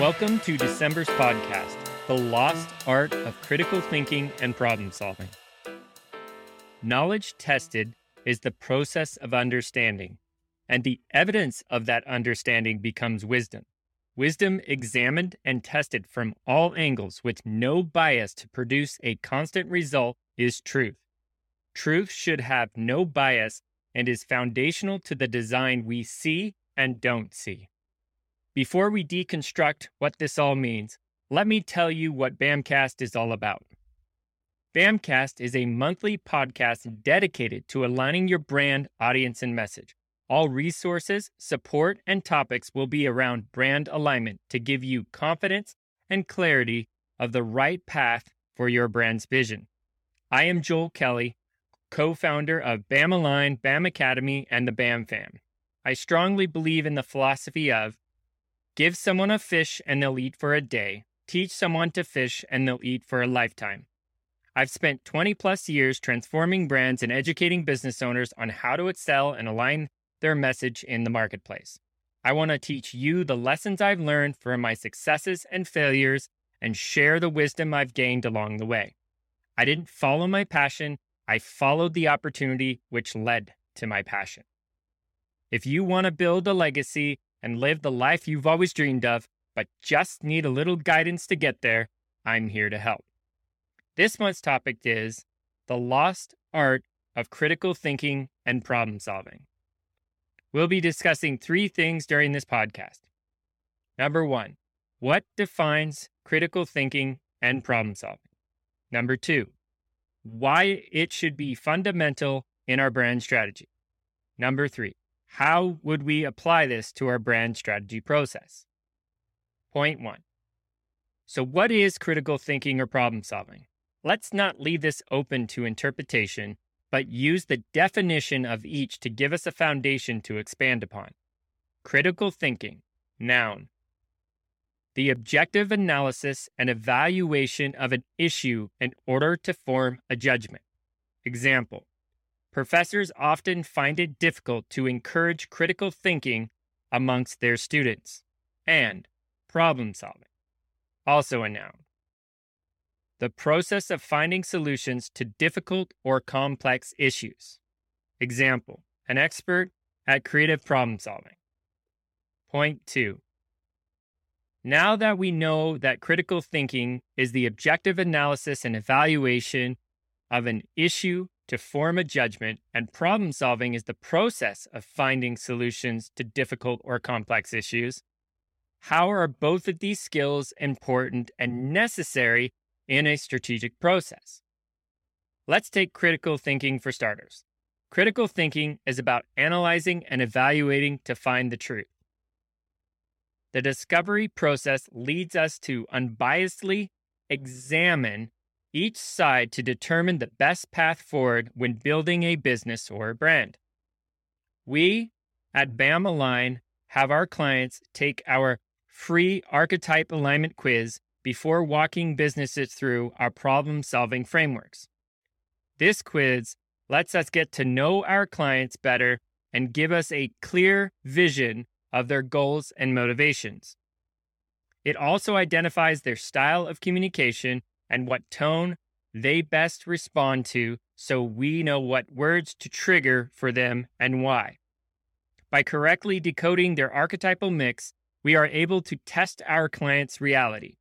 Welcome to December's podcast, The Lost Art of Critical Thinking and Problem Solving. Knowledge tested is the process of understanding, and the evidence of that understanding becomes wisdom. Wisdom examined and tested from all angles with no bias to produce a constant result is truth. Truth should have no bias and is foundational to the design we see and don't see. Before we deconstruct what this all means, let me tell you what BAMcast is all about. BAMcast is a monthly podcast dedicated to aligning your brand, audience, and message. All resources, support, and topics will be around brand alignment to give you confidence and clarity of the right path for your brand's vision. I am Joel Kelly, co founder of BAM Align, BAM Academy, and the BAM Fam. I strongly believe in the philosophy of Give someone a fish and they'll eat for a day. Teach someone to fish and they'll eat for a lifetime. I've spent 20 plus years transforming brands and educating business owners on how to excel and align their message in the marketplace. I want to teach you the lessons I've learned from my successes and failures and share the wisdom I've gained along the way. I didn't follow my passion, I followed the opportunity which led to my passion. If you want to build a legacy and live the life you've always dreamed of, but just need a little guidance to get there, I'm here to help. This month's topic is the lost art of critical thinking and problem solving. We'll be discussing three things during this podcast. Number one, what defines critical thinking and problem solving? Number two, why it should be fundamental in our brand strategy. Number three, how would we apply this to our brand strategy process? Point one. So, what is critical thinking or problem solving? Let's not leave this open to interpretation, but use the definition of each to give us a foundation to expand upon. Critical thinking, noun. The objective analysis and evaluation of an issue in order to form a judgment. Example Professors often find it difficult to encourage critical thinking amongst their students and problem solving. Also a noun. The process of finding solutions to difficult or complex issues. Example, an expert at creative problem solving. Point two. Now that we know that critical thinking is the objective analysis and evaluation of an issue to form a judgment, and problem solving is the process of finding solutions to difficult or complex issues. How are both of these skills important and necessary in a strategic process? Let's take critical thinking for starters. Critical thinking is about analyzing and evaluating to find the truth. The discovery process leads us to unbiasedly examine each side to determine the best path forward when building a business or a brand. We at BAM Align have our clients take our free archetype alignment quiz before walking businesses through our problem solving frameworks. This quiz lets us get to know our clients better and give us a clear vision of their goals and motivations. It also identifies their style of communication and what tone they best respond to so we know what words to trigger for them and why. By correctly decoding their archetypal mix, we are able to test our client's reality.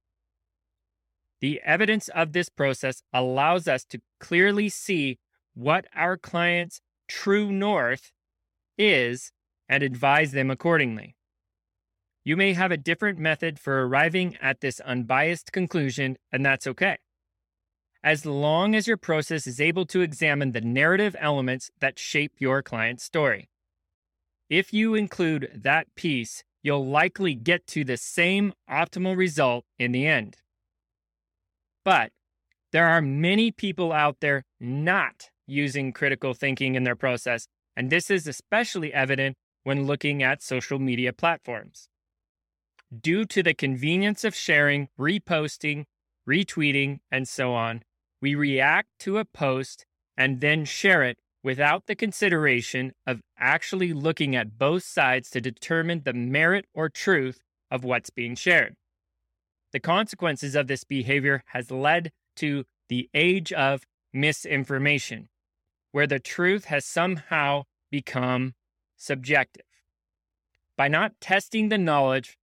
The evidence of this process allows us to clearly see what our client's true north is and advise them accordingly. You may have a different method for arriving at this unbiased conclusion, and that's okay. As long as your process is able to examine the narrative elements that shape your client's story. If you include that piece, you'll likely get to the same optimal result in the end. But there are many people out there not using critical thinking in their process, and this is especially evident when looking at social media platforms due to the convenience of sharing, reposting, retweeting, and so on, we react to a post and then share it without the consideration of actually looking at both sides to determine the merit or truth of what's being shared. the consequences of this behavior has led to the age of misinformation, where the truth has somehow become subjective. By not testing the knowledge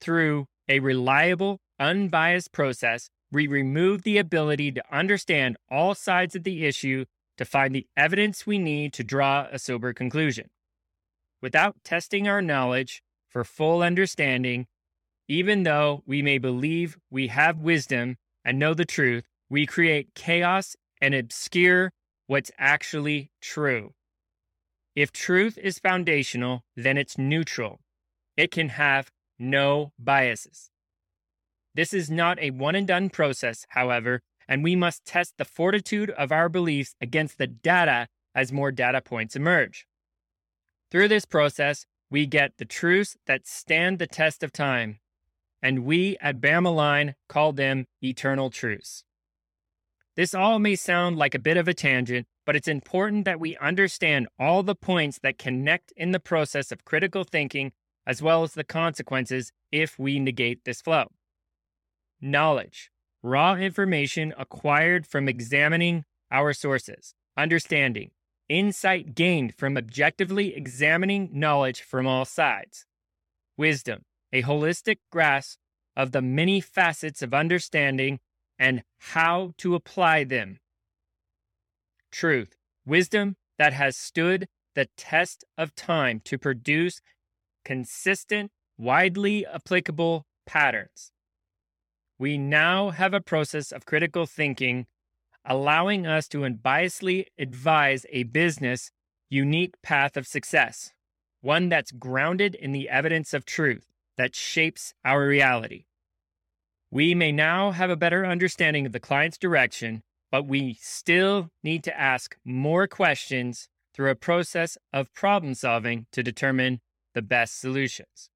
through a reliable, unbiased process, we remove the ability to understand all sides of the issue to find the evidence we need to draw a sober conclusion. Without testing our knowledge for full understanding, even though we may believe we have wisdom and know the truth, we create chaos and obscure what's actually true. If truth is foundational, then it's neutral. It can have no biases. This is not a one and done process, however, and we must test the fortitude of our beliefs against the data as more data points emerge. Through this process, we get the truths that stand the test of time, and we at BAM call them eternal truths. This all may sound like a bit of a tangent, but it's important that we understand all the points that connect in the process of critical thinking, as well as the consequences if we negate this flow. Knowledge, raw information acquired from examining our sources, understanding, insight gained from objectively examining knowledge from all sides. Wisdom, a holistic grasp of the many facets of understanding and how to apply them. Truth, wisdom that has stood the test of time to produce consistent, widely applicable patterns. We now have a process of critical thinking allowing us to unbiasedly advise a business unique path of success, one that's grounded in the evidence of truth that shapes our reality. We may now have a better understanding of the client's direction, but we still need to ask more questions through a process of problem solving to determine the best solutions.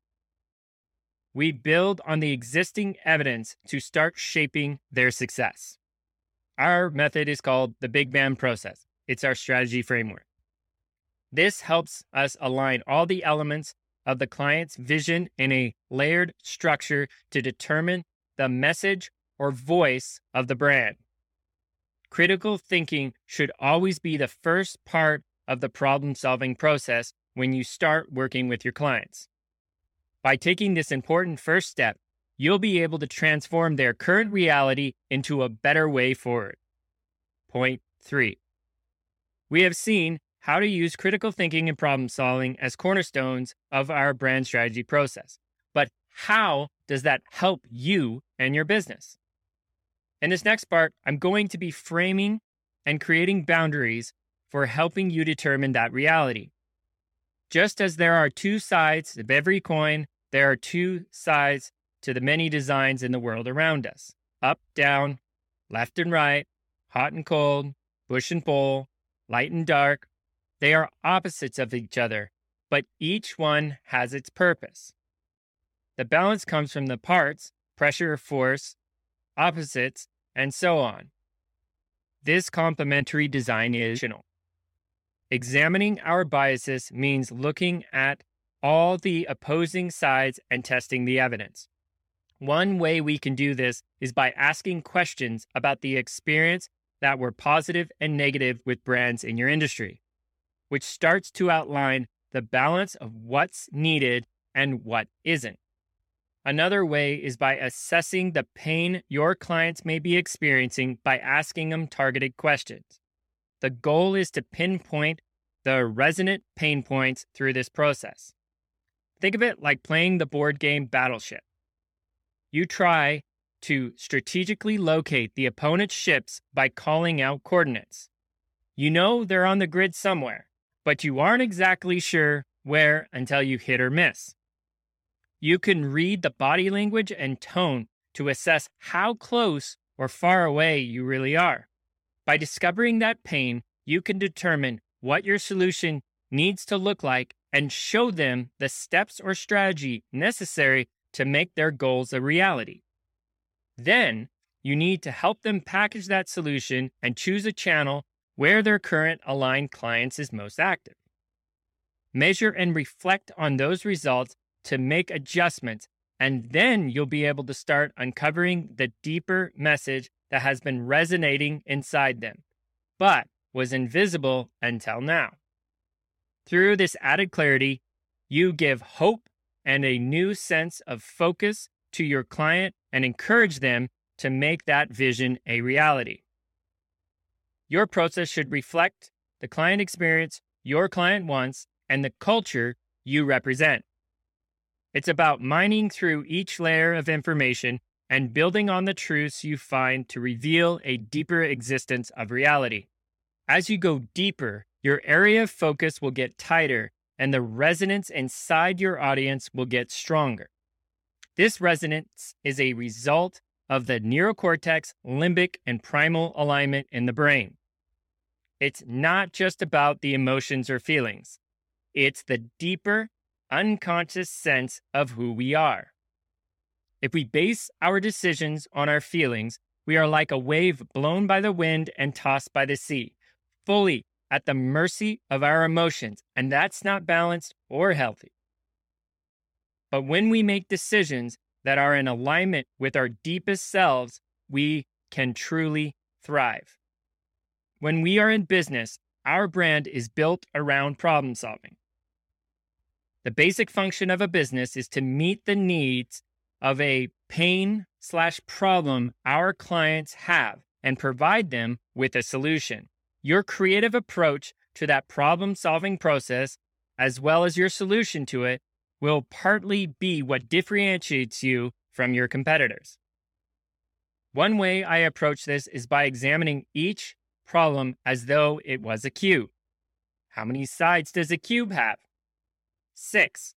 We build on the existing evidence to start shaping their success. Our method is called the Big BAM process. It's our strategy framework. This helps us align all the elements of the client's vision in a layered structure to determine the message or voice of the brand. Critical thinking should always be the first part of the problem solving process when you start working with your clients. By taking this important first step, you'll be able to transform their current reality into a better way forward. Point three. We have seen how to use critical thinking and problem solving as cornerstones of our brand strategy process. But how does that help you and your business? In this next part, I'm going to be framing and creating boundaries for helping you determine that reality. Just as there are two sides of every coin, there are two sides to the many designs in the world around us up, down, left and right, hot and cold, bush and pull, light and dark. They are opposites of each other, but each one has its purpose. The balance comes from the parts, pressure, force, opposites, and so on. This complementary design is Examining our biases means looking at all the opposing sides and testing the evidence. One way we can do this is by asking questions about the experience that were positive and negative with brands in your industry, which starts to outline the balance of what's needed and what isn't. Another way is by assessing the pain your clients may be experiencing by asking them targeted questions. The goal is to pinpoint the resonant pain points through this process. Think of it like playing the board game Battleship. You try to strategically locate the opponent's ships by calling out coordinates. You know they're on the grid somewhere, but you aren't exactly sure where until you hit or miss. You can read the body language and tone to assess how close or far away you really are. By discovering that pain, you can determine what your solution needs to look like and show them the steps or strategy necessary to make their goals a reality. Then, you need to help them package that solution and choose a channel where their current aligned clients is most active. Measure and reflect on those results to make adjustments And then you'll be able to start uncovering the deeper message that has been resonating inside them, but was invisible until now. Through this added clarity, you give hope and a new sense of focus to your client and encourage them to make that vision a reality. Your process should reflect the client experience your client wants and the culture you represent. It's about mining through each layer of information and building on the truths you find to reveal a deeper existence of reality. As you go deeper, your area of focus will get tighter and the resonance inside your audience will get stronger. This resonance is a result of the neurocortex, limbic, and primal alignment in the brain. It's not just about the emotions or feelings, it's the deeper, unconscious sense of who we are. If we base our decisions on our feelings, we are like a wave blown by the wind and tossed by the sea, fully at the mercy of our emotions, and that's not balanced or healthy. But when we make decisions that are in alignment with our deepest selves, we can truly thrive. When we are in business, our brand is built around problem solving. The basic function of a business is to meet the needs of a pain slash problem our clients have and provide them with a solution. Your creative approach to that problem solving process, as well as your solution to it, will partly be what differentiates you from your competitors. One way I approach this is by examining each problem as though it was a cube. How many sides does a cube have? Six.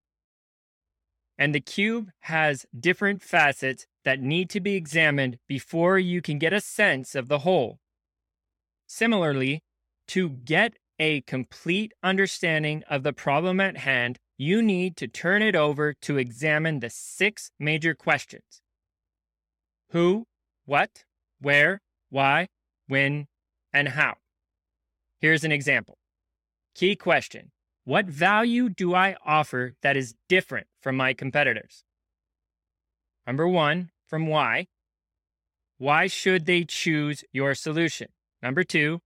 And the cube has different facets that need to be examined before you can get a sense of the whole. Similarly, to get a complete understanding of the problem at hand, you need to turn it over to examine the six major questions who, what, where, why, when, and how. Here's an example. Key question What value do I offer that is different from my competitors? Number one, from why. Why should they choose your solution? Number two,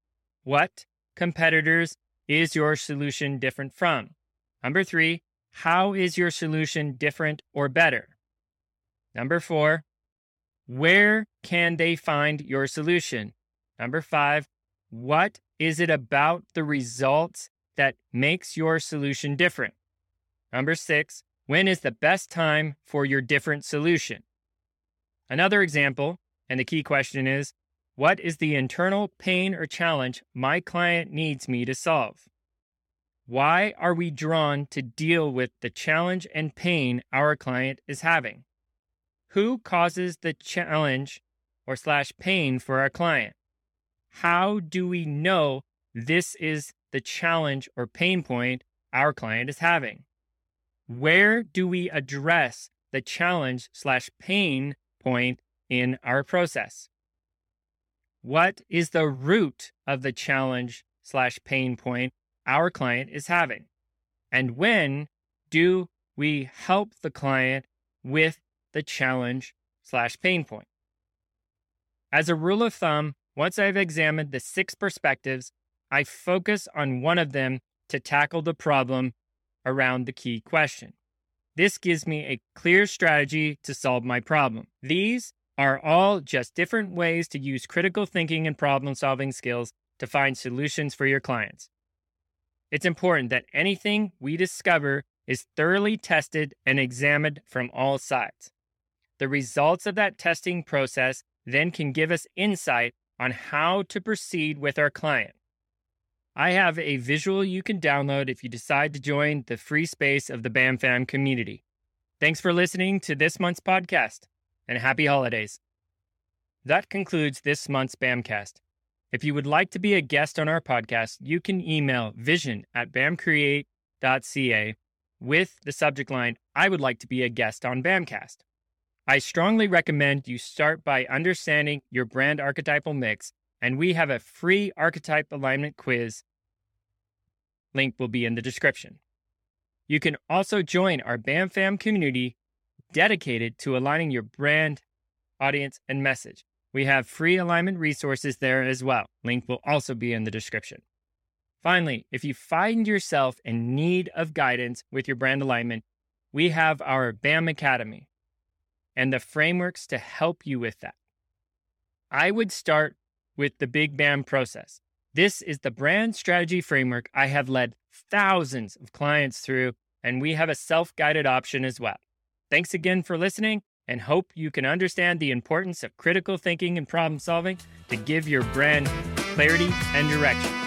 what competitors is your solution different from? Number three, how is your solution different or better? Number four, where can they find your solution? Number five, what is it about the results that makes your solution different? Number six, when is the best time for your different solution? Another example, and the key question is what is the internal pain or challenge my client needs me to solve? Why are we drawn to deal with the challenge and pain our client is having? Who causes the challenge or slash pain for our client? How do we know this is the challenge or pain point our client is having? Where do we address the challenge slash pain point in our process? What is the root of the challenge slash pain point our client is having? And when do we help the client with the challenge slash pain point? As a rule of thumb, once I've examined the six perspectives, I focus on one of them to tackle the problem around the key question. This gives me a clear strategy to solve my problem. These are all just different ways to use critical thinking and problem solving skills to find solutions for your clients. It's important that anything we discover is thoroughly tested and examined from all sides. The results of that testing process then can give us insight on how to proceed with our client. I have a visual you can download if you decide to join the free space of the BAMFam community. Thanks for listening to this month's podcast, and happy holidays. That concludes this month's BAMcast. If you would like to be a guest on our podcast, you can email vision at bamcreate.ca with the subject line, I would like to be a guest on BAMcast. I strongly recommend you start by understanding your brand archetypal mix, and we have a free archetype alignment quiz. Link will be in the description. You can also join our BAMFam community dedicated to aligning your brand, audience, and message. We have free alignment resources there as well. Link will also be in the description. Finally, if you find yourself in need of guidance with your brand alignment, we have our BAM Academy and the frameworks to help you with that. I would start with the Big BAM process. This is the brand strategy framework I have led thousands of clients through, and we have a self guided option as well. Thanks again for listening and hope you can understand the importance of critical thinking and problem solving to give your brand clarity and direction.